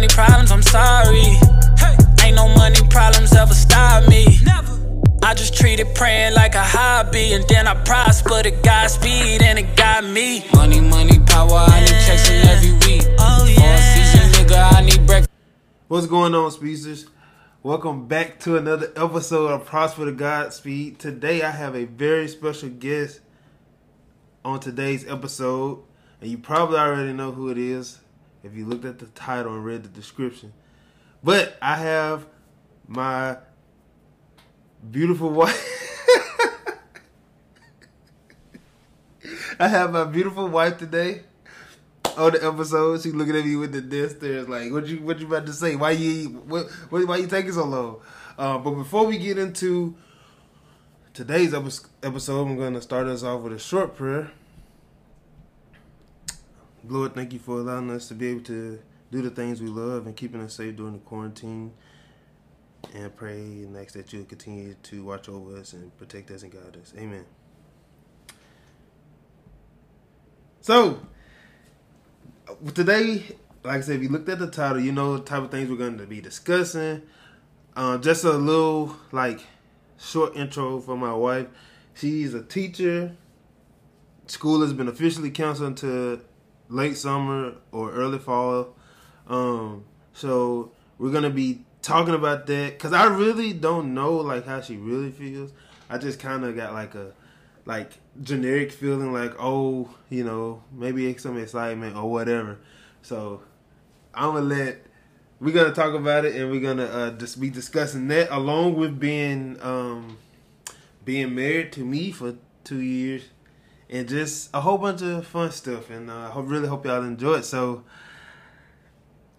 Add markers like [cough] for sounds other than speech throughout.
money problems, I'm sorry. Hey. Ain't no money problems ever stop me. Never. I just treat it praying like a hobby, and then I prosper to Godspeed, and it got me. Money, money, power, I need checks in every week. Oh yeah. season, nigga, I need breakfast. What's going on, speedsters? Welcome back to another episode of Prosper to Godspeed. Today, I have a very special guest on today's episode, and you probably already know who it is if you looked at the title and read the description. But I have my beautiful wife. [laughs] I have my beautiful wife today on the episode. She's looking at me with the death stares, like, "What you what you about to say? Why you what, what why you taking so long?" Uh, but before we get into today's episode, I'm going to start us off with a short prayer. Lord, thank you for allowing us to be able to do the things we love and keeping us safe during the quarantine. And pray and ask that you'll continue to watch over us and protect us and guide us. Amen. So, today, like I said, if you looked at the title, you know the type of things we're going to be discussing. Uh, just a little, like, short intro for my wife. She's a teacher. School has been officially canceled until late summer or early fall. Um, so we're gonna be talking about that because I really don't know like how she really feels. I just kind of got like a like generic feeling like oh you know maybe some excitement or whatever. So I'm gonna let we're gonna talk about it and we're gonna uh, just be discussing that along with being um being married to me for two years and just a whole bunch of fun stuff. And uh, I really hope y'all enjoy it. So,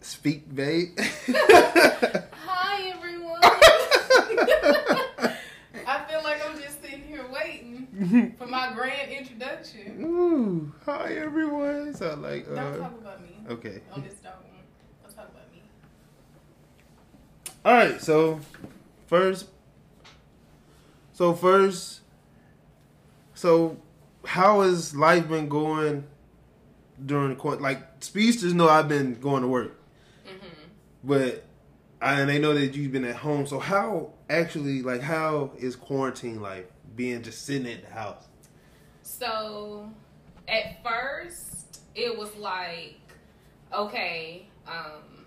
speak, babe. [laughs] Hi, everyone. I feel like I'm just sitting here waiting for my grand introduction. Ooh, hi, everyone. So, like, uh, don't talk about me. Okay. On this. Don't talk about me. All right. So, first. So first. So how has life been going during the like speedsters know I've been going to work, mm-hmm. but I, and they know that you've been at home. So how actually like how is quarantine life being just sitting at the house? So at first it was like okay, um,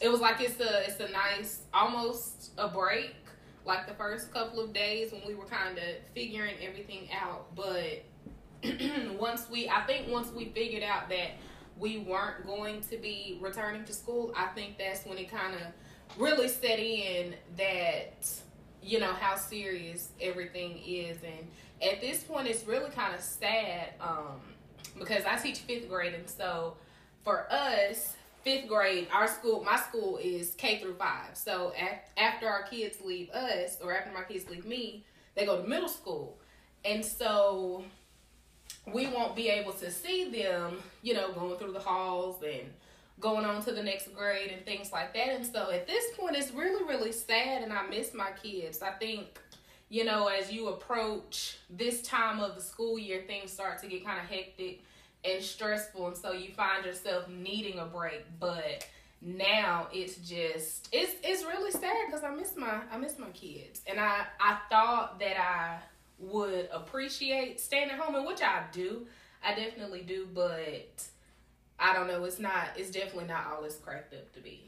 it was like it's a it's a nice almost a break like the first couple of days when we were kind of figuring everything out. But [clears throat] once we, I think once we figured out that we weren't going to be returning to school, I think that's when it kind of really set in that, you know, how serious everything is. And at this point, it's really kind of sad um, because I teach fifth grade. And so for us, fifth grade, our school, my school is K through five. So after our kids leave us, or after my kids leave me, they go to middle school, and so we won't be able to see them, you know, going through the halls and going on to the next grade and things like that. And so at this point, it's really, really sad, and I miss my kids. I think. You know, as you approach this time of the school year, things start to get kind of hectic and stressful and so you find yourself needing a break. But now it's just it's it's really sad because i miss my i miss my kids. And i i thought that i would appreciate staying at home and which i do. I definitely do but i don't know. It's not it's definitely not all it's cracked up to be.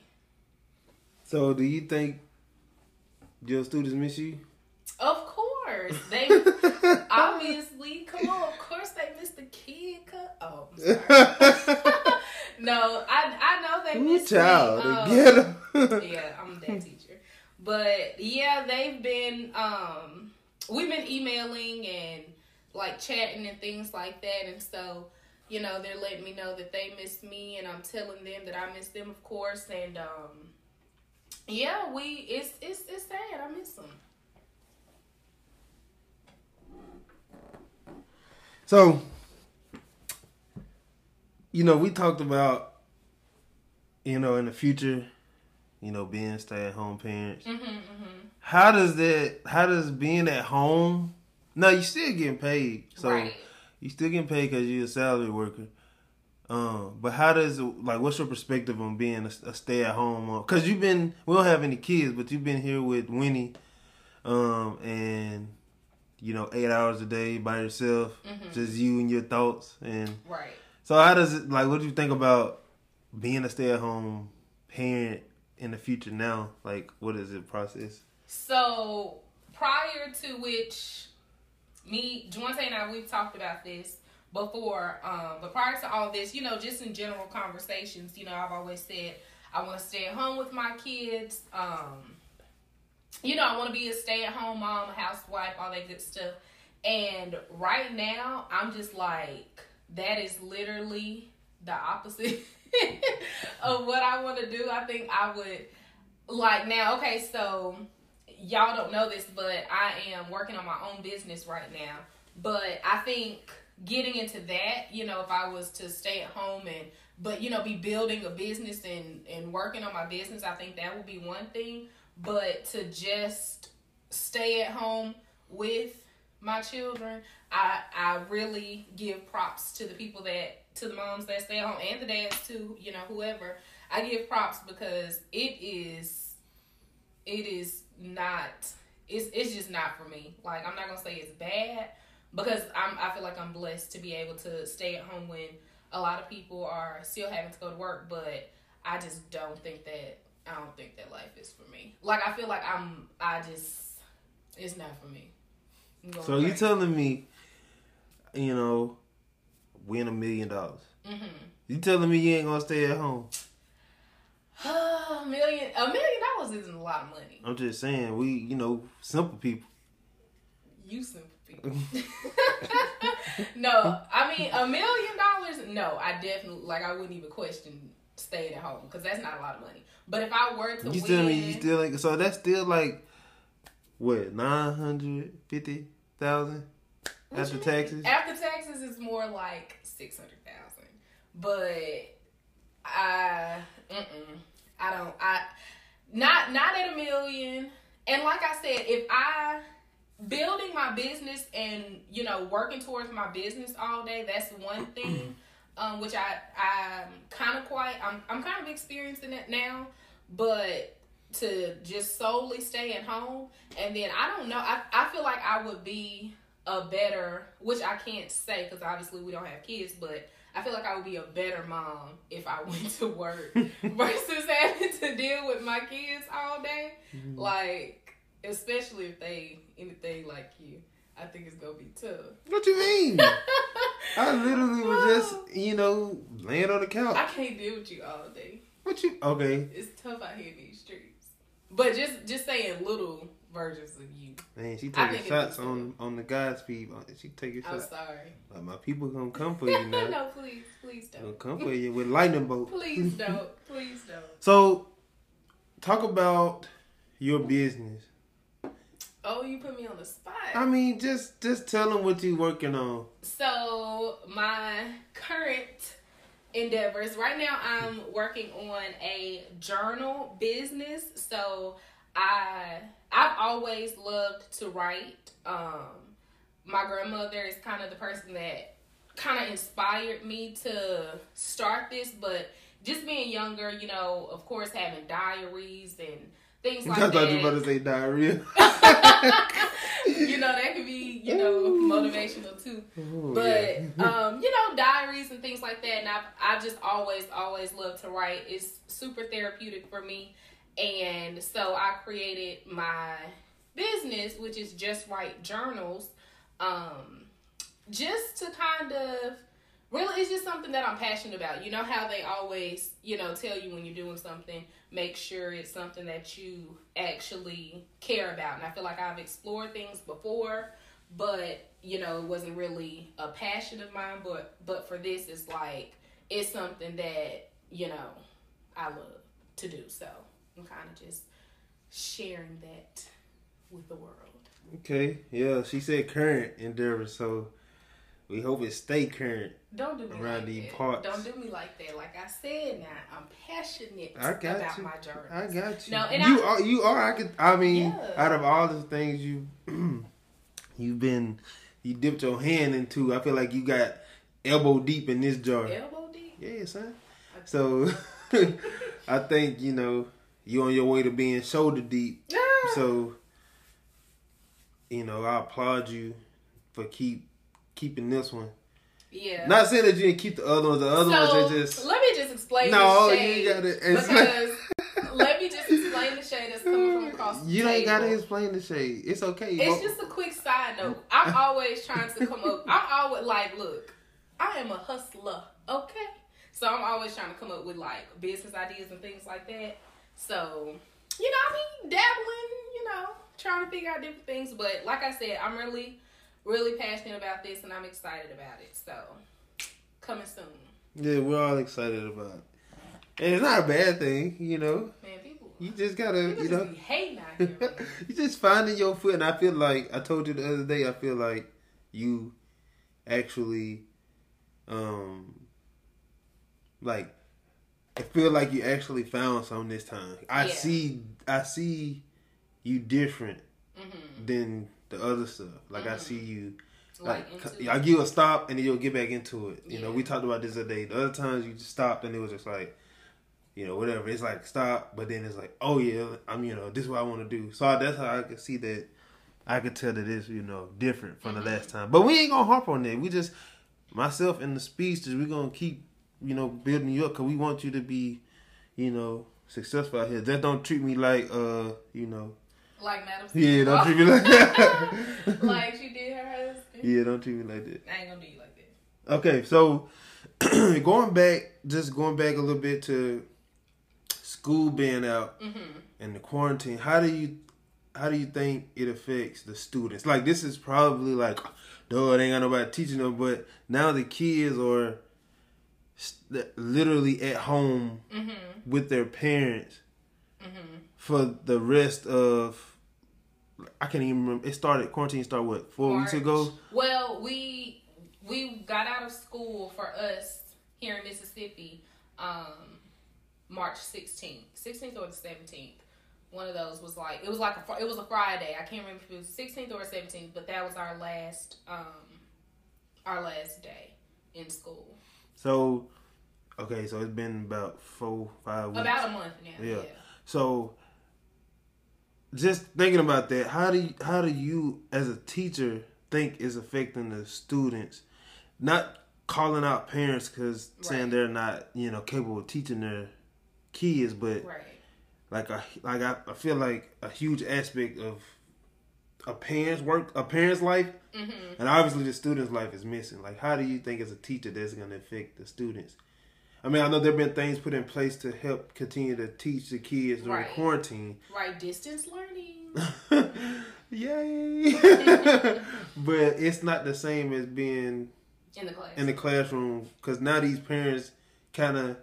So do you think your students miss you? Of course they [laughs] obviously come on of course they miss the kid oh [laughs] no i i know they miss child me. Um, get them. [laughs] yeah i'm that teacher but yeah they've been um we've been emailing and like chatting and things like that and so you know they're letting me know that they miss me and i'm telling them that i miss them of course and um yeah we it's it's it's sad i miss them So, you know, we talked about, you know, in the future, you know, being stay-at-home parents. Mm-hmm, mm-hmm. How does that? How does being at home? No, you still getting paid, so right. you still getting paid because you're a salary worker. Um, but how does it, like what's your perspective on being a, a stay at home? Because you've been we don't have any kids, but you've been here with Winnie, um, and you know eight hours a day by yourself, Mhm. just you and your thoughts. And Right. so how does it like? What do you think about being a stay at home parent in the future now? Like, what is the process? So prior to which me, Juante and I, we've talked about this before. Um, but prior to all this, you know, just in general conversations, you know, I've always said I want to stay at home with my kids. Um, you know, I want to be a stay at home mom, a housewife, all that good stuff. And right now, I'm just like, that is literally the opposite [laughs] of what I want to do. I think I would like now. Okay, so y'all don't know this, but I am working on my own business right now. But I think getting into that, you know, if I was to stay at home and but you know be building a business and and working on my business, I think that would be one thing. But to just stay at home with my children, I I really give props to the people that to the moms that stay at home and the dads too, you know, whoever. I give props because it is it is not it's it's just not for me. Like I'm not gonna say it's bad because I'm I feel like I'm blessed to be able to stay at home when a lot of people are still having to go to work, but I just don't think that I don't think that life is for me. Like I feel like I'm I just it's not for me. So you telling me, you know, win a million dollars? Mhm. You telling me you ain't gonna stay at home? [sighs] a million a million dollars isn't a lot of money. I'm just saying, we, you know, simple people. You simple people. [laughs] no, I mean a million dollars. No, I definitely like. I wouldn't even question staying at home because that's not a lot of money. But if I were to You win, still me you still like so that's still like what nine hundred fifty thousand after mm-hmm. taxes. After taxes is more like six hundred thousand. But I, mm-mm, I don't. I not not at a million. And like I said, if I building my business and you know working towards my business all day, that's one thing. [clears throat] Um, which I I'm kind of quite I'm I'm kind of experiencing it now, but to just solely stay at home and then I don't know I I feel like I would be a better which I can't say because obviously we don't have kids, but I feel like I would be a better mom if I [laughs] went to work [laughs] versus having to deal with my kids all day. Like, especially if they anything like you, I think it's gonna be tough. What you mean? [laughs] I literally was just you know laying on the couch. I can't deal with you all day. What you okay? It's tough out here in these streets. But just just saying little versions of you. Man, she taking shots on on the guy's feet. Uh, she taking I'm shots. sorry. Like, my people gonna come for [laughs] you now. no, please, please don't. Gonna come for you with lightning bolt. [laughs] Please don't. Please don't. So, talk about your business. Oh, you put me on the spot. I mean, just just tell them what you're working on. So my current endeavors right now, I'm working on a journal business. So I I've always loved to write. Um, my grandmother is kind of the person that kind of inspired me to start this, but just being younger, you know, of course, having diaries and things like I that thought you were about to say diarrhea. [laughs] you know that could be you know motivational too. Oh, but yeah. [laughs] um you know diaries and things like that and i i just always always love to write. It's super therapeutic for me. And so i created my business which is just write journals um just to kind of really it's just something that i'm passionate about. You know how they always you know tell you when you're doing something make sure it's something that you actually care about. And i feel like i've explored things before but you know it wasn't really a passion of mine. But but for this it's like it's something that you know i love to do. So i'm kind of just sharing that with the world. Okay, yeah. She said current endeavor, so we hope it stay current. Don't do me like that. parts. Don't do me like that. Like I said, now I'm passionate I got about you. my journey. I got you. No, and you I- are. You are. I could. I mean, Yeah. out of all the things you, [clears throat] you've been, you dipped your hand into. I feel like you got elbow deep in this jar. Elbow deep. Yeah, son. So [laughs] I think you know you're on your way to being shoulder deep. Ah. So you know I applaud you for keep keeping this one. Yeah. Not saying that you didn't keep the other ones. The other so, ones are just let me just explain No, the you shade. gotta explain. Because let me just explain the shade that's coming from across the you table. ain't gotta explain the shade. It's okay. It's just a quick side note. I'm always trying to come up. I'm always like, look, I am a hustler, okay? So I'm always trying to come up with like business ideas and things like that. So, you know, I mean, dabbling, you know, trying to figure out different things. But like I said, I'm really, really passionate about this and I'm excited about it. So, coming soon. yeah, we're all excited about it. And it's not a bad thing, you know. Man, people, You just gotta, you just know. be hating out here. [laughs] you just finding your foot, and I feel like I told you the other day. I feel like you actually, um, like I feel like you actually found something this time. I Yeah. see, I see you different Mhm. than the other stuff. Like I see you. Like, Like, I give a stop and then you'll get back into it. You know, we talked about this the other day. The other times you just stopped and it was just like, you know, whatever. It's like stop, but then it's like, oh yeah, I'm you know, this is what I want to do. So I, that's how I could see that. I could tell that it's you know different from Mm-hmm. the last time. But we ain't gonna harp on that. We just myself and the speeches. We gonna keep you know building you up because we want you to be, you know, successful out here. Just don't treat me like uh you know like Madam yeah don't treat me like [laughs] that. like she did her husband. yeah don't treat me like that. I ain't gonna do you like that. Okay, so [clears throat] going back, just going back a little bit to school being out Mm-hmm. and the quarantine. How do you, how do you think it affects the students? Like this is probably like, duh, it ain't got nobody teaching them, but now the kids are st- literally at home Mm-hmm. with their parents Mm-hmm. for the rest of. I can't even remember. It started quarantine started what four weeks ago. Well, we we got out of school for us here in Mississippi, um, March sixteenth, sixteenth or the seventeenth. One of those was like it was like a it was a Friday. I can't remember if it was sixteenth or seventeenth, but that was our last um our last day in school. So, okay, so it's been about four, five weeks. About a month now. Yeah. Yeah. So, just thinking about that, how do you, how do you, as a teacher, think is affecting the students? Not calling out parents because saying they're not, you know, capable of teaching their kids, but Right. like a like I, I feel like a huge aspect of a parent's work, a parent's life, Mm-hmm. and obviously the student's life is missing. Like, how do you think as a teacher that's going to affect the students? I mean, I know there have been things put in place to help continue to teach the kids during Right. quarantine. Right. Distance learning. [laughs] Yay! [laughs] but it's not the same as being In the class. in the classroom because now these parents kind of,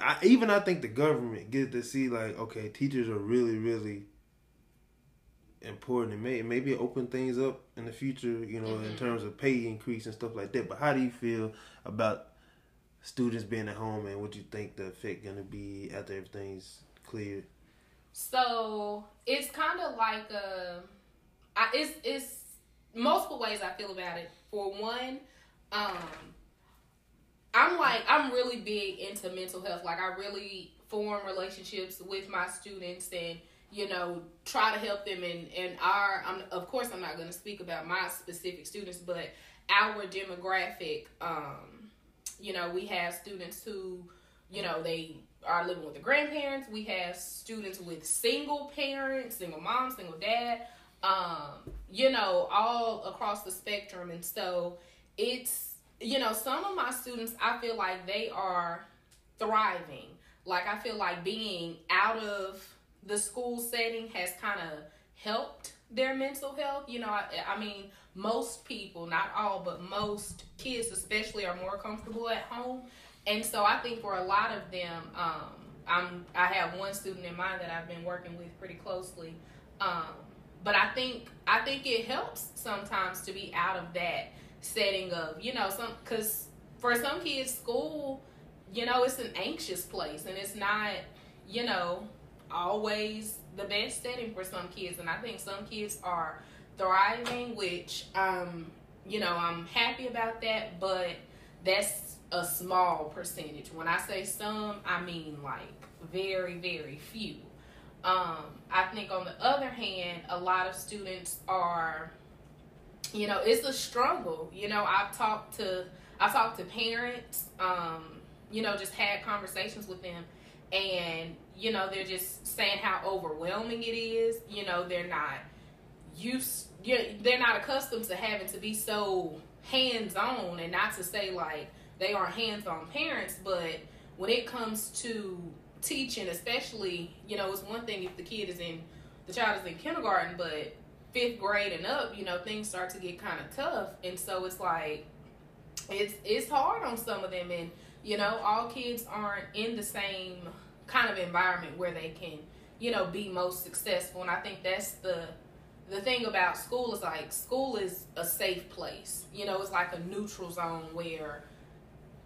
I, even I think the government get to see like, okay, teachers are really, really important and may, maybe open things up in the future, you know, in mm-hmm. terms of pay increase and stuff like that. But how do you feel about students being at home and what you think the effect to be after everything's cleared? So it's kind of like a, I, it's it's multiple ways I feel about it. For one, um, I'm like I'm really big into mental health. Like I really form relationships with my students and you know try to help them and and our I'm, of course I'm not going to speak about my specific students, but our demographic. Um, you know we have students who you know they are living with the grandparents. We have students with single parents, single mom, single dad, um, you know, all across the spectrum. And so it's, you know, some of my students, I feel like they are thriving. Like, I feel like being out of the school setting has kind of helped their mental health. You know, I, I mean, most people, not all, but most kids, especially, are more comfortable at home. And so I think for a lot of them, um, I'm I have one student in mind that I've been working with pretty closely. Um, but I think I think it helps sometimes to be out of that setting of you know some because for some kids school you know it's an anxious place and it's not you know always the best setting for some kids and I think some kids are thriving which um you know I'm happy about that but that's a small percentage. When I say some, I mean like very, very few. Um, I think on the other hand, a lot of students are, you know, it's a struggle. You know, I've talked to I've talked to parents, um, you know, just had conversations with them and, you know, they're just saying how overwhelming it is. You know, they're not used they're not accustomed to having to be so hands on and not to say like they are hands on parents, but when it comes to teaching, especially, you know, it's one thing if the kid is in the child is in kindergarten, but fifth grade and up, you know, things start to get kind of tough. And so it's like it's it's hard on some of them and you know, all kids aren't in the same kind of environment where they can, you know, be most successful. And I think that's the the thing about school is like school is a safe place. You know, it's like a neutral zone where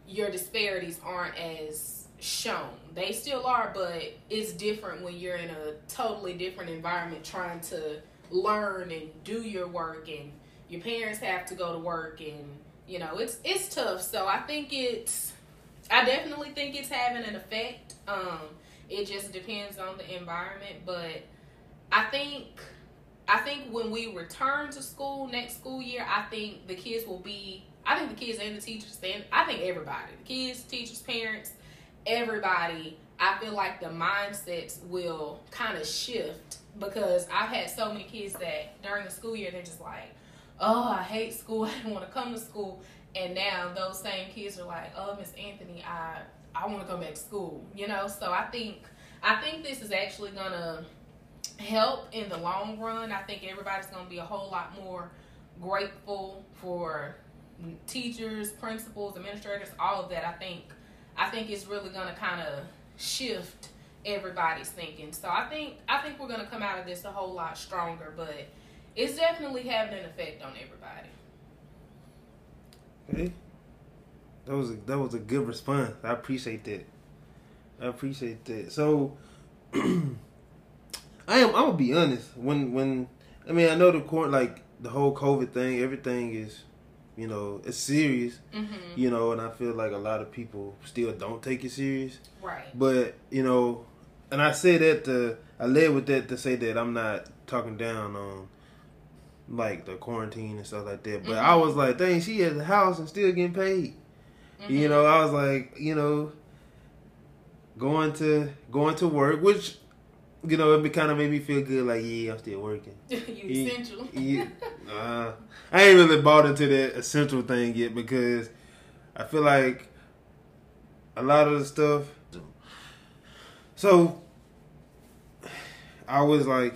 your disparities aren't as shown. They still are, but it's different when you're in a totally different environment trying to learn and do your work and your parents have to go to work and you know, it's it's tough. So I think it's I definitely think it's having an effect. Um it just depends on the environment, but I think I think when we return to school next school year, I think the kids will be. I think the kids and the teachers, and I think everybody, the kids, teachers, parents, everybody. I feel like the mindsets will kind of shift because I've had so many kids that during the school year they're just like, "Oh, I hate school. [laughs] I don't want to come to school." And now those same kids are like, "Oh, Miss Anthony, I I want to come back to school." You know, so I think I think this is actually gonna help in the long run. I think everybody's going to be a whole lot more grateful for teachers, principals, administrators, all of that. I think I think it's really going to kind of shift everybody's thinking. So I think I think we're going to come out of this a whole lot stronger, but it's definitely having an effect on everybody. Okay. That was a, that was a good response. I appreciate that. I appreciate that. So [clears throat] I am. I'm gonna be honest. When when I mean I know the court like the whole COVID thing. Everything is, you know, it's serious. Mm-hmm. You know, and I feel like a lot of people still don't take it serious. Right. But you know, and I say that to I led with that to say that I'm not talking down on like the quarantine and stuff like that. But Mm-hmm. I was like, dang, she at the house and still getting paid. Mm-hmm. You know, I was like, you know, going to going to work, which you know, it kind of made me feel good. Like, yeah, I'm still working. [laughs] you Yeah. essential. Yeah, [laughs] uh, I ain't really bought into that essential thing yet because I feel like a lot of the stuff. So I was like,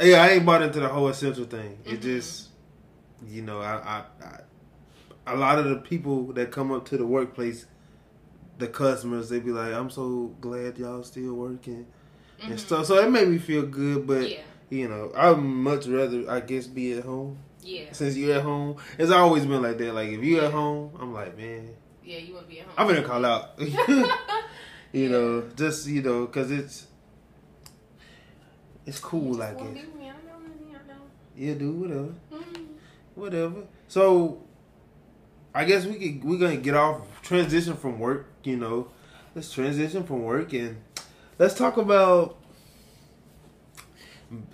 yeah, I ain't bought into the whole essential thing. It Mhm. just, you know, I, I, I, a lot of the people that come up to the workplace, the customers, they be like, "I'm so glad y'all still working." And Mhm. stuff. So it made me feel good, but Yeah. you know, I'd much rather, I guess, be at home. Yeah. Since you're at home, it's always been like that. Like if you Yeah. at home, I'm like, man, Yeah. You want to be at home. I'm gonna call out. [laughs] [laughs] you know, just you know, cause it's it's cool, I guess. be with me. I know, honey, I know. Yeah, do whatever, Mhm. whatever. So, I guess we could we're gonna get off transition from work. You know, let's transition from work and let's talk about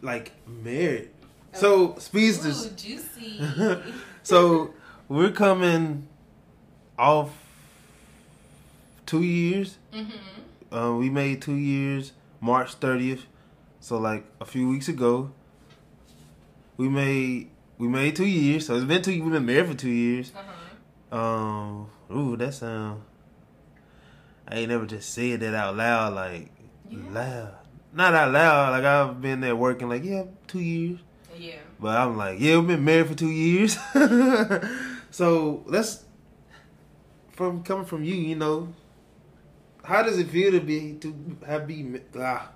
like marriage. So, speedsters. Ooh, juicy. [laughs] so we're coming off two years. mm-hmm. Uh, we made two years March thirtieth. So like a few weeks ago, we made we made two years. So it's been two. We've been married for two years. Uh-huh. Um, ooh, that sound. I ain't never just said that out loud, like Yeah. loud. Not out loud. Like I've been there working, like yeah, two years. Yeah. But I'm like, yeah, we've been married for two years. [laughs] so let's from coming from you, you know, how does it feel to be to have be ah,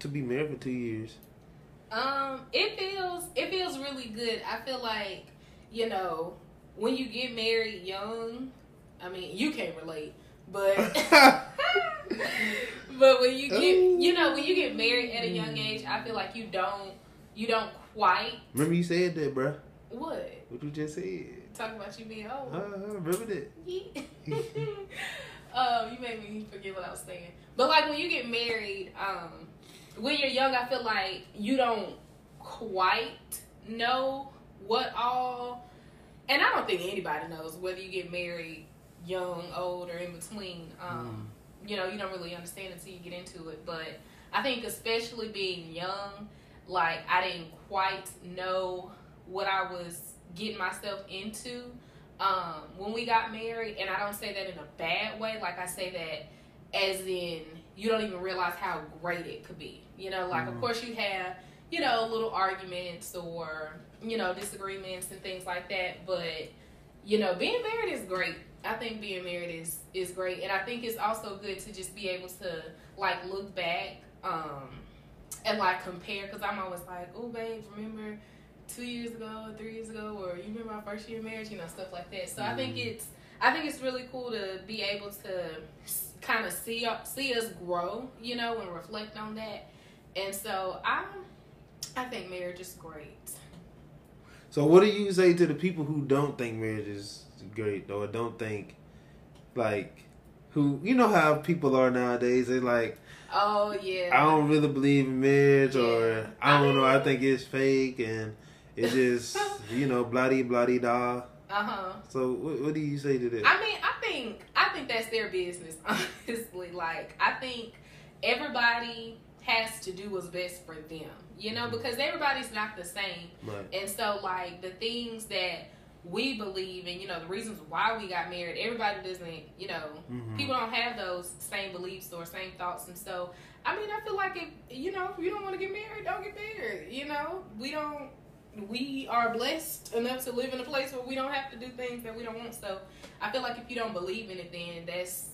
to be married for two years? Um, it feels it feels really good. I feel like, you know, when you get married young, I mean, you can't relate, but [laughs] [laughs] [laughs] but when you get you know, when you get married at a young age, I feel like you don't you don't quite Remember you said that, bruh. what? What you just said. Talking about you being old. I remember that. Yeah. [laughs] um, you made me forget what I was saying. But like when you get married, um, when you're young, I feel like you don't quite know what all. And I don't think anybody knows whether you get married young, old, or in between. Um, mm. You know, you don't really understand until you get into it. But I think, especially being young, like I didn't quite know what I was getting myself into um, when we got married. And I don't say that in a bad way. Like I say that as in you don't even realize how great it could be. You know, like mm-hmm. of course you have you know little arguments or you know disagreements and things like that, but you know being married is great. I think being married is is great, and I think it's also good to just be able to like look back um, and like compare. Because I'm always like, oh babe, remember two years ago, three years ago, or you remember our first year of marriage, you know, stuff like that. So mm. I think mm. it's I think it's really cool to be able to kind of see see us grow, you know, and reflect on that. And so I I think marriage is great. So what do you say to the people who don't think marriage is great or don't think like who you know how people are nowadays? They like Oh yeah. I don't really believe in marriage, yeah. or I don't I mean, know. I think it's fake, and it's just [laughs] you know bloody bloody da. Uh huh. So what, what do you say to that? I mean, I think I think that's their business. [laughs] Honestly, like I think everybody has to do what's best for them. You know, mm-hmm. because everybody's not the same. Right. And so, like the things that we believe and you know the reasons why we got married everybody doesn't you know mm-hmm. people don't have those same beliefs or same thoughts and so i mean i feel like if you know if you don't want to get married don't get married you know we don't we are blessed enough to live in a place where we don't have to do things that we don't want. So I feel like if you don't believe in it, then that's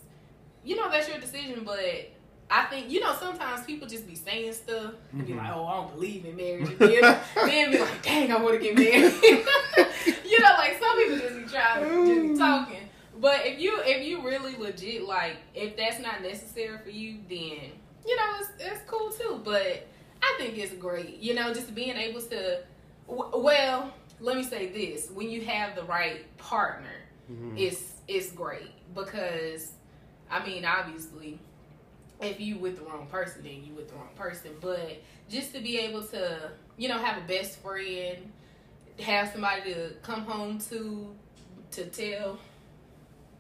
you know that's your decision. But I think you know sometimes people just be saying stuff and be mm-hmm. like, "Oh, I don't believe in marriage," and then, [laughs] then be like, "Dang, I want to get married." [laughs] you know, like some people just be trying to just be talking. But if you if you really legit like if that's not necessary for you, then you know it's it's cool too. But I think it's great. You know, just being able to well, let me say this: when you have the right partner, mm-hmm. it's it's great because, I mean, obviously, if you with the wrong person, then you with the wrong person. But just to be able to, you know, have a best friend, have somebody to come home to, to tell,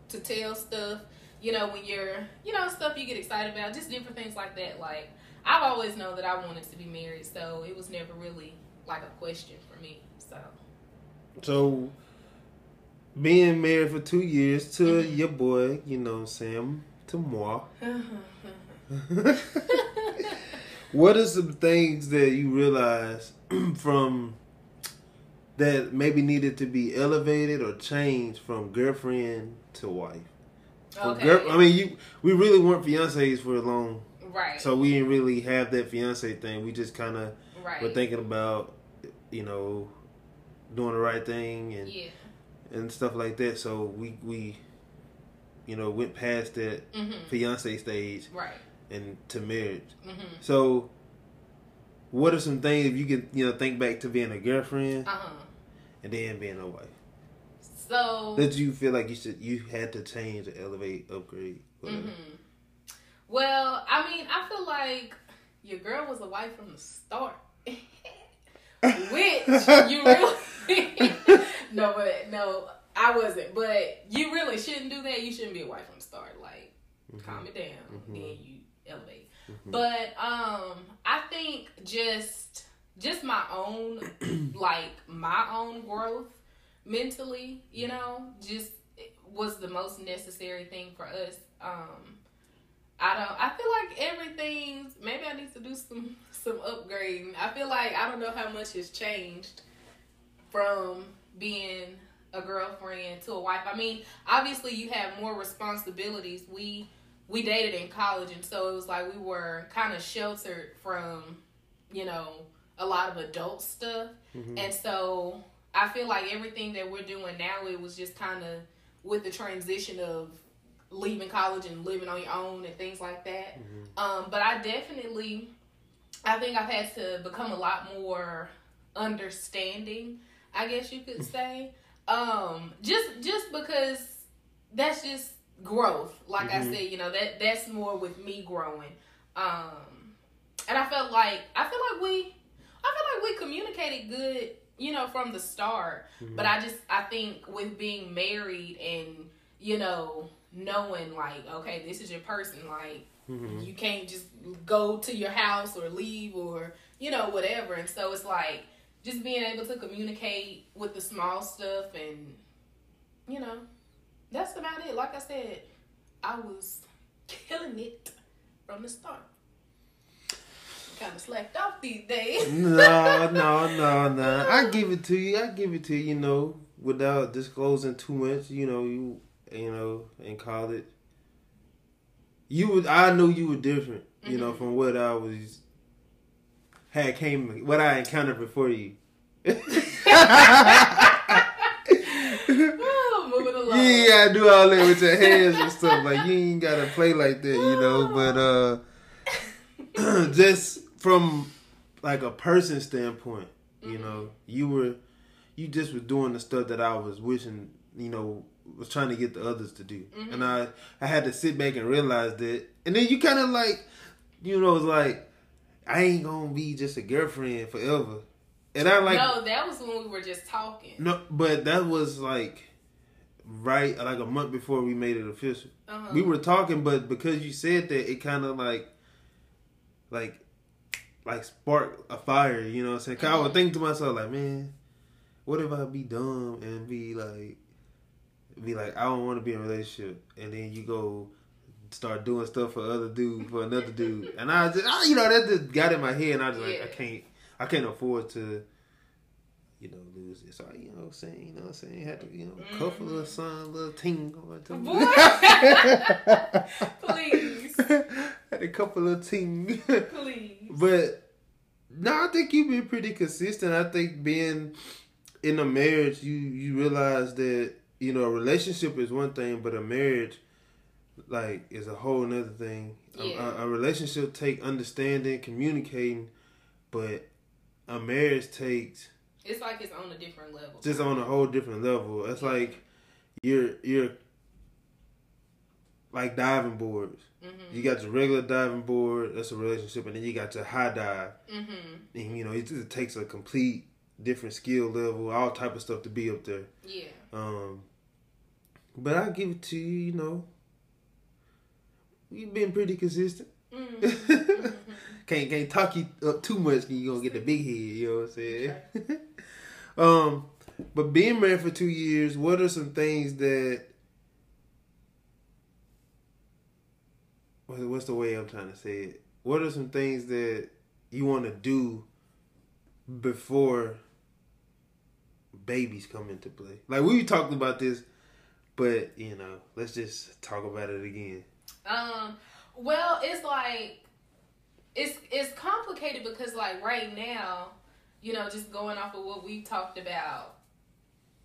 to tell stuff. You know, when you're, you know, stuff you get excited about, just different things like that. Like I've always known that I wanted to be married, so it was never really like a question for me. So. So. Being married for two years to mm-hmm. your boy, you know, Sam, to moi. [laughs] what are some things that you realize [clears throat] from that maybe needed to be elevated or changed from girlfriend to wife? Okay. Girl, I mean, you we really weren't fiancés for a long, right? So we didn't really have that fiance thing. We just kind of right. were thinking about you know, doing the right thing and yeah. and stuff like that. So we we you know went past that mm-hmm. fiance stage right and to marriage. Mm-hmm. So what are some things if you can you know think back to being a girlfriend uh-huh. and then being a wife? So did you feel like you should you had to change, to elevate, upgrade? Mm-hmm. Well, I mean, I feel like your girl was a wife from the start. [laughs] Which you really [laughs] no, but no, I wasn't. But you really shouldn't do that. You shouldn't be a wife from the start. Like, mm-hmm. calm it down, mm-hmm. then you. But um, I think just just my own [clears throat] like my own growth mentally, you know, just was the most necessary thing for us. Um, I don't. I feel like everything's. Maybe I need to do some [laughs] some upgrading. I feel like I don't know how much has changed from being a girlfriend to a wife. I mean, obviously you have more responsibilities. We we dated in college, and so it was like we were kind of sheltered from, you know, a lot of adult stuff. Mm-hmm. And so I feel like everything that we're doing now, it was just kind of with the transition of leaving college and living on your own and things like that. Mm-hmm. Um, but I definitely, I think I've had to become a lot more understanding, I guess you could [laughs] say, Um, just just because that's just growth. Like Mhm. I said, you know that that's more with me growing. Um, and I felt like I feel like we, I feel like we communicated good, you know, from the start. But I just I think with being married and you know knowing like okay this is your person like Mhm. you can't just go to your house or leave or you know whatever and so it's like just being able to communicate with the small stuff and you know that's about it like i said i was killing it from the start kind of slacked off these days [laughs] no, no, no, no. I give it to you. I give it to you. You know, without disclosing too much. You know, you you know in college, you would. I knew you were different. You know, Mhm. from what I was had came, what I encountered before you. [laughs] [laughs] Ooh, moving along You ain't gotta do all that with your hands and stuff. Like you ain't gotta play like that, you know. But uh [clears throat] just from like a person standpoint, you know, you were you just were doing the stuff that I was wishing, you know, was trying to get the others to do. And I I had to sit back and realize that. And then you kind of like, you know, it's like I ain't gonna be just a girlfriend forever. And I like no that was when we were just talking no, but that was like right like a month before we made it official. uh-huh. We were talking, but because you said that, it kind of like, like, like spark a fire. You know what I'm saying? I would think to myself like, man, what if I be dumb and be like, be like, I don't want to be in a relationship, and then you go start doing stuff for other dude for another dude, [laughs] and I just, I, you know, that just got in my head, and I was like, I can't, I can't afford to. You know, lose it. So you know what I'm saying, you know what I'm saying? Had to, you know, mm-hmm. cuff a little son, little ting going to Boy. [laughs] Please. Had a couple of ting. Please. but no, I think you've been pretty consistent. I think being in a marriage, you you realize that you know a relationship is one thing, but a marriage like is a whole nother thing. Yeah. A, a relationship take understanding, communicating, but a marriage takes It's like it's on a different level. just on a whole different level. It's like you're you're like diving boards. Mm-hmm. You got your regular diving board, that's a relationship, and then you got your high dive. Mm-hmm. And you know, it, it takes a complete different skill level, all type of stuff to be up there. Yeah. Um, but I give it to you. You know, you've been pretty consistent. [laughs] Mm-hmm. can't can't talk you up too much, you gonna get the big head. You know what I'm saying? [laughs] um, but being married for two years, what are some things that? What's the way I'm trying to say it? What are some things that you want to do before babies come into play? Like we talked about this, but you know, let's just talk about it again. Um. Well, it's like it's it's complicated because like right now, you know, just going off of what we talked about,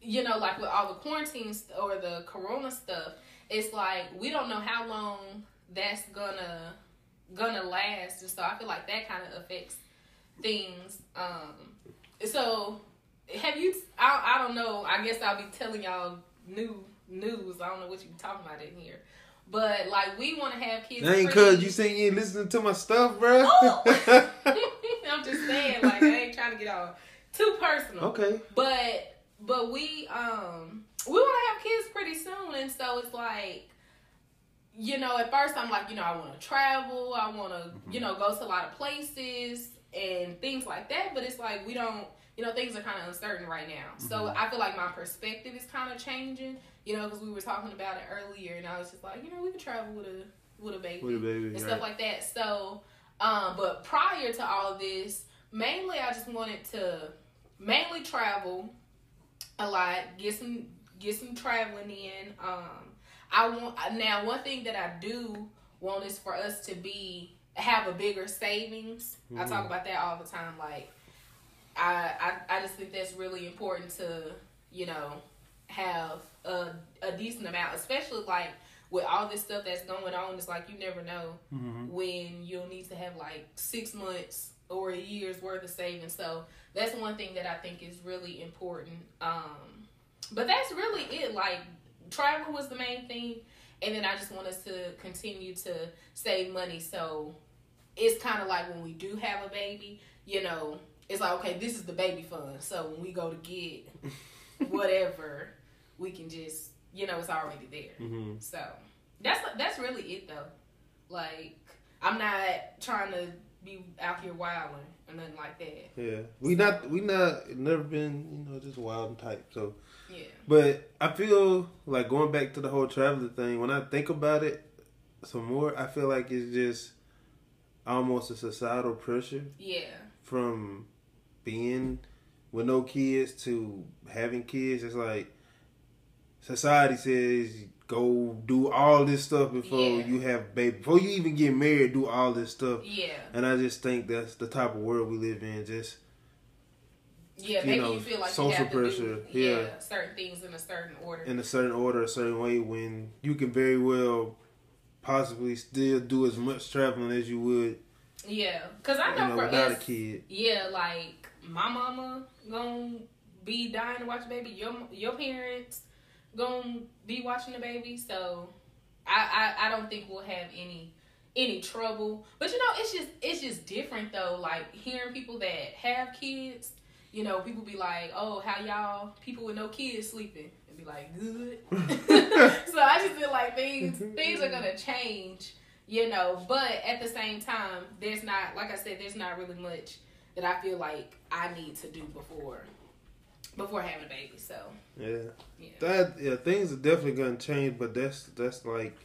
you know, like with all the quarantines or the corona stuff, it's like we don't know how long that's gonna gonna last, and so I feel like that kind of affects things. Um. So, have you? I I don't know. I guess I'll be telling y'all new news. I don't know what you be talking about in here. But like we want to have kids. That ain't cause you saying you ain't listening to my stuff, bro. [laughs] [laughs] I'm just saying, like I ain't trying to get all too personal. okay. But but we um we want to have kids pretty soon, and so it's like, you know, at first I'm like, you know, I want to travel, I want to, you know, go to a lot of places and things like that. But it's like we don't, you know, things are kind of uncertain right now. So I feel like my perspective is kind of changing, you know, because we were talking about it earlier, and I was just like, you know, we can travel with a with a baby With a baby, and right. stuff like that. So, um, but prior to all this, mainly I just wanted to mainly travel a lot, get some get some traveling in. Um, I want now one thing that I do want is for us to be have a bigger savings. I Mm-hmm. talk about that all the time. Like, I I, I just think that's really important to you know have a a decent amount, especially like with all this stuff that's going on. It's like you never know Mm-hmm. when you'll need to have like six months or a year's worth of savings. So that's one thing that I think is really important. Um, but that's really it. Like travel was the main thing, and then I just want us to continue to save money. So it's kind of like when we do have a baby, you know, it's like okay, this is the baby fund. So when we go to get [laughs] whatever, we can just you know it's already there. hmm So that's that's really it though. Like I'm not trying to be out here wilding or nothing like that. Yeah, we not we not never been you know just wild and type. So, Yeah. but I feel like going back to the whole traveling thing. When I think about it some more, I feel like it's just almost a societal pressure Yeah. from being with no kids to having kids. It's like society says go do all this stuff before Yeah. you have baby. Before you even get married, do all this stuff. Yeah. And I just think that's the type of world we live in. Just Yeah. You Maybe know, you feel like social you pressure, do yeah. yeah. certain things in a certain order. in a certain order, a certain way, when you can very well possibly still do as much traveling as you would, yeah. Cause I you know, know, for without us, a kid. yeah, like my mama gonna be dying to watch baby. Your your parents gonna be watching the baby. So I, I I don't think we'll have any any trouble. But you know, it's just it's just different though. Like hearing people that have kids, you know, people be like, "Oh, how y'all people with no kids sleeping?" And be like, "Good." [laughs] [laughs] so I just feel like things things are gonna change, you know. But at the same time, there's not like I said, there's not really much that I feel like I need to do before before having a baby. So Yeah, yeah, that yeah, things are definitely gonna change, but that's that's like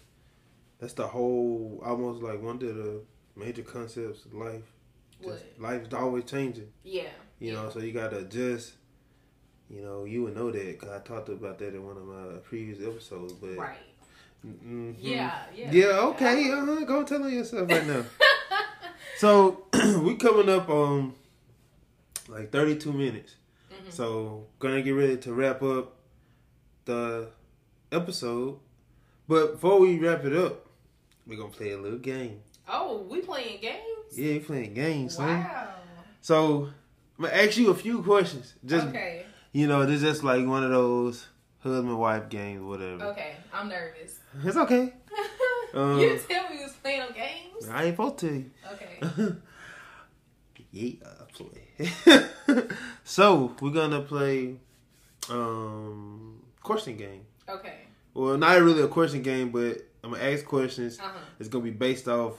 that's the whole almost like one of the major concepts of life. what? Just life's always changing, Yeah, you know. So you gotta adjust. You know, you would know that because I talked about that in one of my previous episodes. But right. Mhm. Yeah, yeah, Yeah, okay. Uh huh. Go tell on yourself right now. [laughs] so [clears throat] we coming up on like thirty two minutes. Mhm. So gonna get ready to wrap up the episode. But before we wrap it up, we're gonna play a little game. Oh, we playing games. Yeah, we playing games, son. Wow. So I'm gonna ask you a few questions. Just okay. you know, this just like one of those husband wife games, whatever. Okay. I'm nervous. It's okay. [laughs] Um, you didn't tell me you was playing on games. I ain't supposed to. Okay. [laughs] yeah, play. [laughs] so we're gonna play um question game. Okay. Well, not really a question game, but I'm gonna ask questions. Uh huh. It's gonna be based off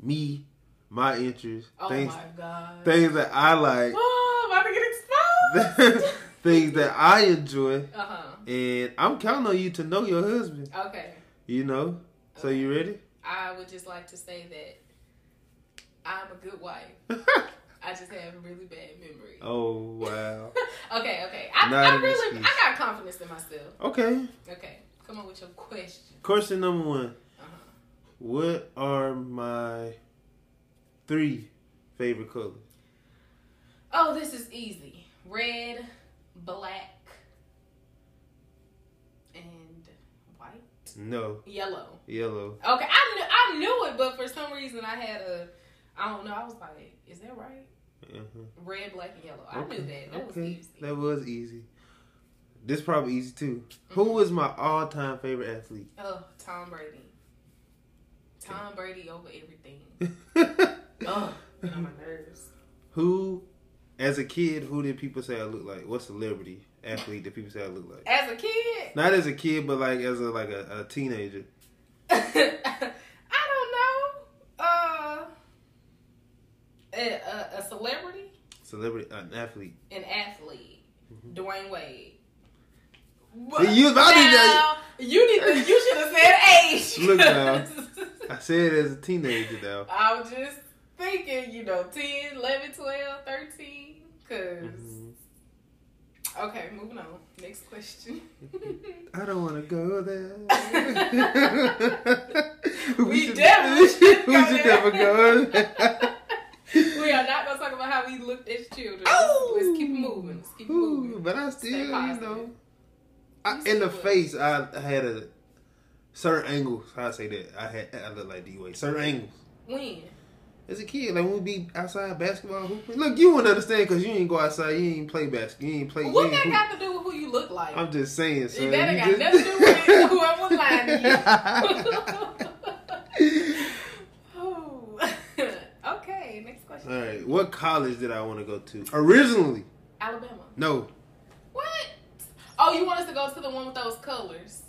me, my interests, Oh things, my god. things that I like, Oh, I'm about to get [laughs] exposed. things that I enjoy, uh huh. and I'm counting on you to know your husband. Okay. You know. So you ready? I would just like to say that I'm a good wife. [laughs] I just have a really bad memory. oh wow. [laughs] Okay, okay. I, Not I really, excuse. I got confidence in myself. Okay. Okay, come on with your question. Question number one. Uh-huh. What are my three favorite colors? Oh, this is easy. Red, black, and white. No, Yellow. yellow. Okay, I knew, I knew it, but for some reason I had a, I don't know. I was like, is that right? Uh-huh. Red, black, and yellow. I knew that. That was okay. easy. That was easy. This probably easy too. Who is my all-time favorite athlete? Oh, Tom Brady. Tom Brady over everything. [laughs] Oh, on my nerves. who, as a kid, who did people say I look like? What celebrity athlete did people say I look like? As a kid, Not as a kid, but like as a like a, a teenager. [laughs] I don't know. Uh, a, a, a celebrity, an athlete. an athlete, Dwyane Wade. See, you was about to now, you need to, you should have said age. [laughs] Look now. [laughs] I said as a teenager though. I was just thinking, you know, 10, 11, 12, 13. Because, Mhm. okay, moving on. Next question. [laughs] I don't want to go there. We should- definitely should we should never go there. We are not to talk about how we looked as children. Oh! Let's, let's keep moving. Let's keep Ooh, moving. but I still, you know, I, in the face, I, I had a certain angles. How I say that? I had I look like D Wade. Certain angles. When? As a kid, like when we be outside basketball hooping. Look, you wouldn't understand because you ain't go outside. You ain't play basketball. You ain't play. What you that ain't got to do with who you look like? I'm just saying, son. that got just- nothing to do with who I was lying to you. [laughs] [laughs] Oh. okay, next question. All right, what college did I want to go to originally? Alabama. No, What? Oh, you want us to go to the one with those colors?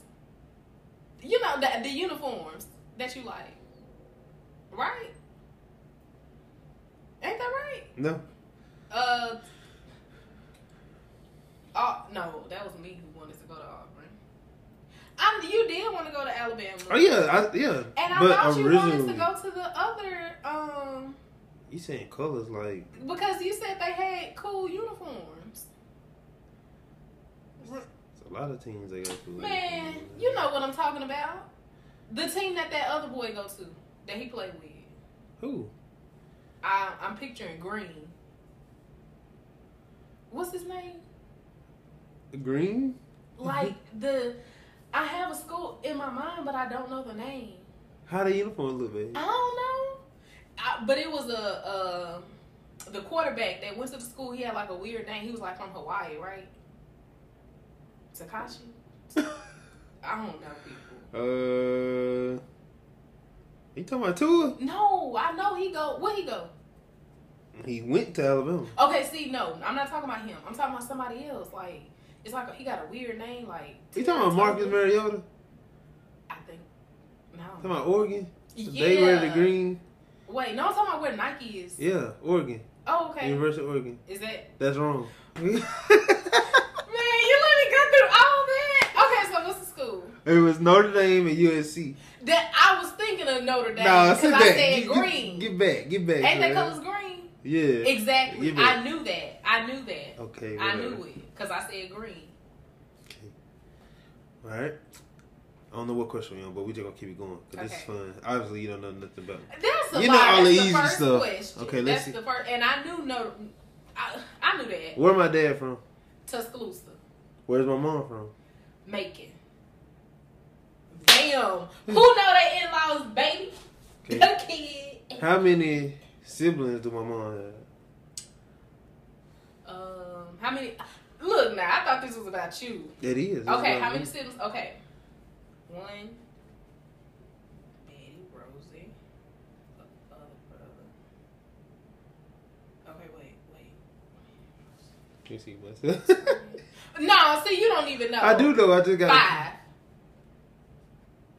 You know the the uniforms that you like, right? Ain't that right? no. Uh. Oh no, that was me who wanted to go to Auburn. I, you did want to go to Alabama. Oh yeah, I, yeah. And I but thought you wanted to go to the other, um, you saying colors like because you said they had cool uniforms. it's a lot of teams they go to. Man, you know what I'm talking about. The team that that other boy go to, that he played with. who? I, I'm picturing Green. What's his name? The green? Like [laughs] the, I have a school in my mind, but I don't know the name. How the uniform look, baby? I don't know. I, but it was a, uh, the quarterback that went to the school. He had like a weird name. He was like from Hawaii, right? Takashi. [laughs] I don't know people. Uh, you talking about Tua? No, I know he go. Where he go? He went to Alabama. Okay, see, no, I'm not talking about him. I'm talking about somebody else. Like it's like he got a weird name. Like You talking about Marcus Mariota? I think. No. Talking about Oregon? Yeah. They wear the green. Wait, no, I'm talking about where Nike is. Yeah, Oregon. Oh, okay. University of Oregon. Is that That's wrong. [laughs] man? You let me go through all that. Okay, so what's the school? it was Notre Dame and USC. That I was thinking of Notre Dame Nah, because sit I back. said Get- green. Get, back. Get back. Ain't that colors green? Yeah. Exactly. I knew that. I knew that. Okay. I knew it because I said green. All right. I don't know what question we're on, but we just gonna keep it going. 'cause This is fun. Obviously, you don't know nothing about. it. That's a You lot. know all That's the the easy first stuff. question. Okay, let's That's see. the first, and I knew no. I, I knew that. Where my dad from? Tuscaloosa, Where's my mom from? Macon. Damn. Who [laughs] know they in laws, baby? Okay. The kid. How many siblings do my mom have? Um, how many? Look now, I thought this was about you. It is. It's Okay, how many me. siblings? Okay, one. Betty, Rosie, uh, other brother. Okay, wait, wait. Me see myself. No, see, you don't even know. I do know. I just got Five.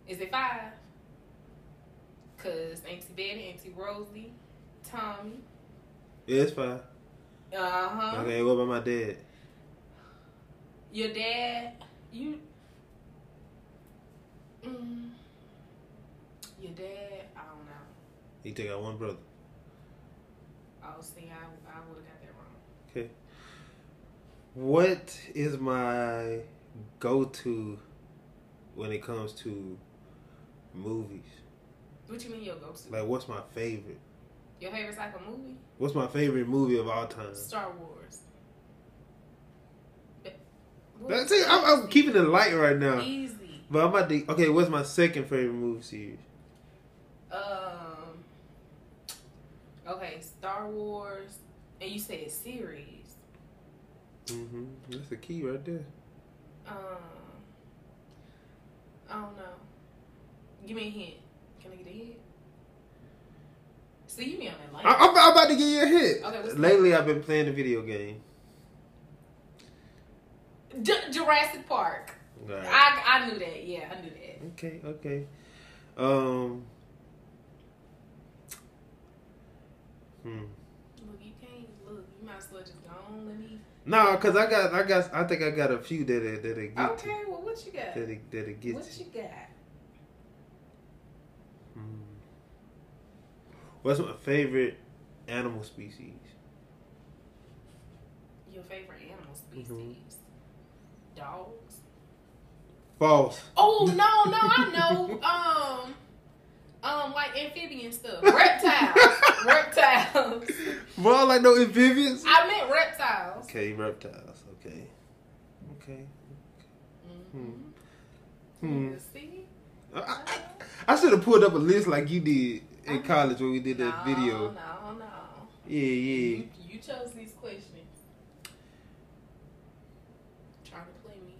Is it five? Cause Auntie Betty, Auntie Rosie, Tommy. Yeah, it's five. Uh huh. Okay, what about my dad? Your dad, you. Mm, your dad, I don't know. He take out one brother. Oh, see, I, I would have got that wrong. Okay. What is my go-to when it comes to movies? What you mean your go-to? Like, what's my favorite? Your favorite type of movie? What's my favorite movie of all time? Star Wars. That's it. I'm, I'm keeping it light right now. Easy. But I'm about to. Okay, what's my second favorite movie series? Um. Okay, Star Wars, and you said series. hmm That's the key right there. Um. I don't know. Give me a hint. Can I get a hint? See, you be on that line. I, I'm, I'm about to give you a hit. Okay, what's Lately, I've been playing the video game. J- Jurassic Park. Alright. I I knew that. Yeah, I knew that. Okay, okay. Um. Hmm. Look, you can't look. You might as well just go on. Let me. No, cause I got, I got, I think I got a few that that that get Okay, well, what you got? to, that that get What you got? Hmm. What's my favorite animal species? Your favorite animal species? Mhm. Dogs. False. Oh no, no, I know. Um, um, like amphibian stuff, reptiles, reptiles. Well, like no amphibians. I meant reptiles. Okay, reptiles. Okay. Okay. Mm-hmm. Hmm. See, I, I, I should have pulled up a list like you did in college when we did that no, video. No, no. Yeah, yeah. You, you chose these questions. Trying to play me.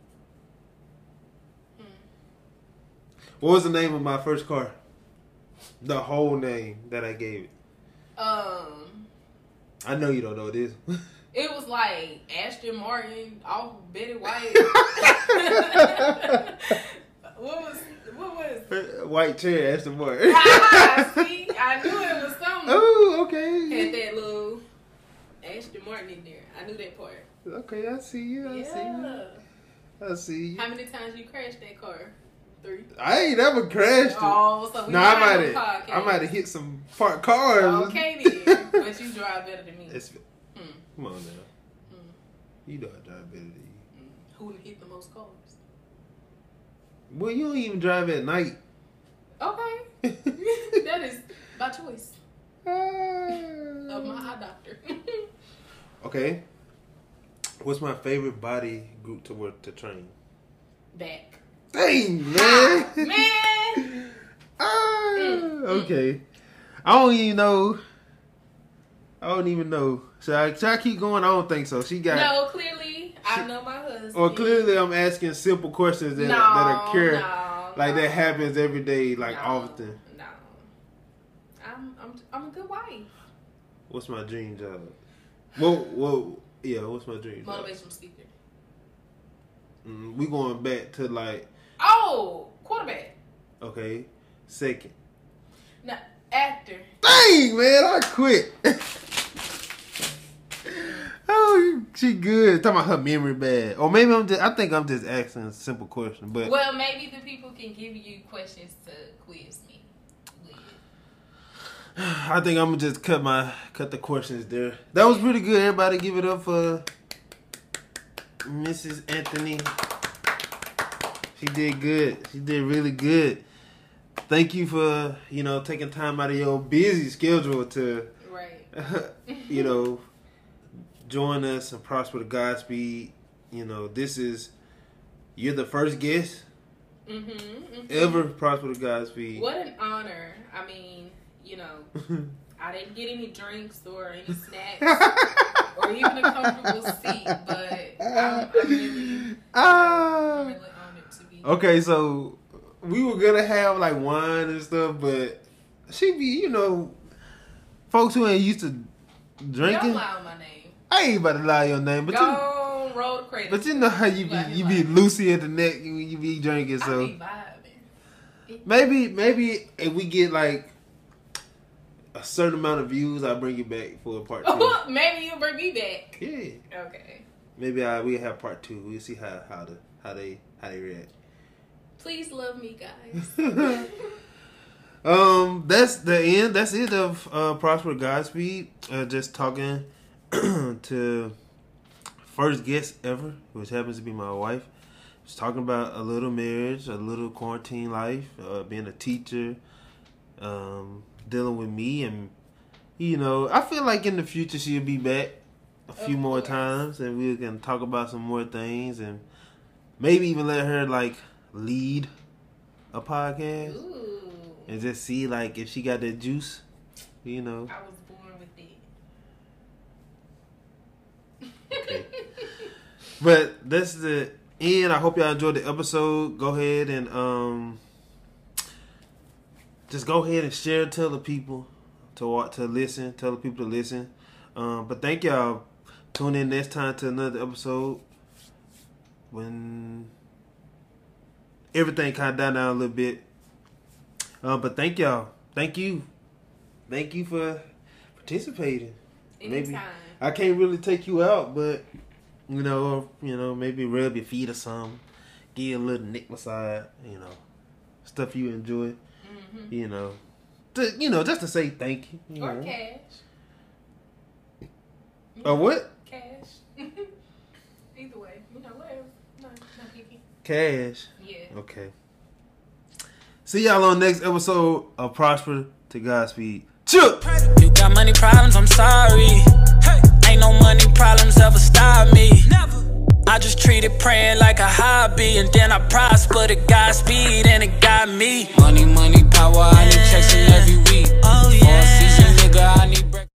What was the name of my first car? The whole name that I gave it. Um, I know you don't know this. [laughs] it was like Ashton Martin off Betty White. [laughs] [laughs] what was what was? White chair, Aston Martin. Ah, see, I knew it was something. oh, okay. Had that little Ashton Martin in there. I knew that part. Okay, I see you. I see you. I see you. How many times you crashed that car? Three. I ain't ever crashed it. Oh, so we no, I might have. I might have hit some parked cars. Okay then, [laughs] but you drive better than me. It's, Hmm. come on now. Hmm. You know I drive better than you. Who would hit the most cars? Well, you don't even drive at night. Okay, [laughs] that is by choice of my eye doctor. [laughs] okay. What's my favorite body group to work to train? Back. Dang, Ah, man. man. [laughs] Ah, Mm, mm. okay. I don't even know. I don't even know. Should I, should I keep going? I don't think so. She got. No, clearly I She- know my husband. Or clearly, I'm asking simple questions that no, that are cure, no, like no. that happens every day, like often. No, I'm I'm I'm a good wife. What's my dream job? Whoa, whoa, yeah. What's my dream job? Motivational speaker. Mm, we going back to like Oh, quarterback. okay, second. No, actor. Dang, man, I quit. [laughs] oh, she good. Talking about her memory bad, or maybe I'm just. I think I'm just asking a simple question, but Well, maybe the people can give you questions to quiz me. with. [sighs] I think I'm gonna just cut my cut the questions there. That was pretty good. Everybody, give it up for Mrs. Anthony. She did good. She did really good. Thank you for you know taking time out of your busy schedule to Right. [laughs] you know [laughs] join us and prosper the Godspeed. You know this is you're the first guest Mm-hmm, mm-hmm. ever prosper the Godspeed. What an honor. I mean, you know, [laughs] I didn't get any drinks or any snacks or even a comfortable seat, but I'm, I'm really, Ah. I'm really honored to be. Okay, so we were gonna have like wine and stuff, but she be, you know, folks who ain't used to drinking. Don't lie on my name. I ain't about to lie your name, but Go you, roll the credits. but you know how you be, Like, you be loosey at the neck when you be drinking. I So be maybe, maybe if we get like a certain amount of views, I'll bring you back for a part two. [laughs] Maybe you'll bring me back. yeah, Okay. maybe I we have part two. We'll see how how the how they how they react. Please love me, guys. [laughs] Um, that's the end. That's it of uh, Prosper Godspeed. Uh, just talking [clears throat] to first guest ever, which happens to be my wife. Just talking about a little marriage, a little quarantine life, uh, being a teacher, um, dealing with me, and you know, I feel like in the future she'll be back a few more times, and we can talk about some more things, and maybe even let her like lead a podcast Ooh. and just see like if she got the juice, you know. I was born with it. Okay. But that's the end. I hope y'all enjoyed the episode. Go ahead and um, just go ahead and share. it, Tell the people to watch, to listen. Tell the people to listen. Um, but thank y'all. Tune in next time to another episode when everything kind of died down a little bit. Uh, but thank y'all. Thank you. Thank you for participating. Maybe. Anytime. I can't really take you out, but you know, you know, maybe rub your feet or something, give you a little nick massage, you know, stuff you enjoy, hmm you know, to, you know, just to say thank you. you Or know. cash. Or what? Cash. [laughs] Either way, you know, whatever. No, picky. Cash. Yeah. Okay. See y'all on next episode of Prosper to Godspeed. Chuck. You got money problems, I'm sorry. Hey. Ain't no money problems ever stop me. Never. I just treated praying like a hobby, and then I prospered at Godspeed, and it got me. Money, money, power, I need checks in every week. Oh, yeah. For season, nigga, I need break.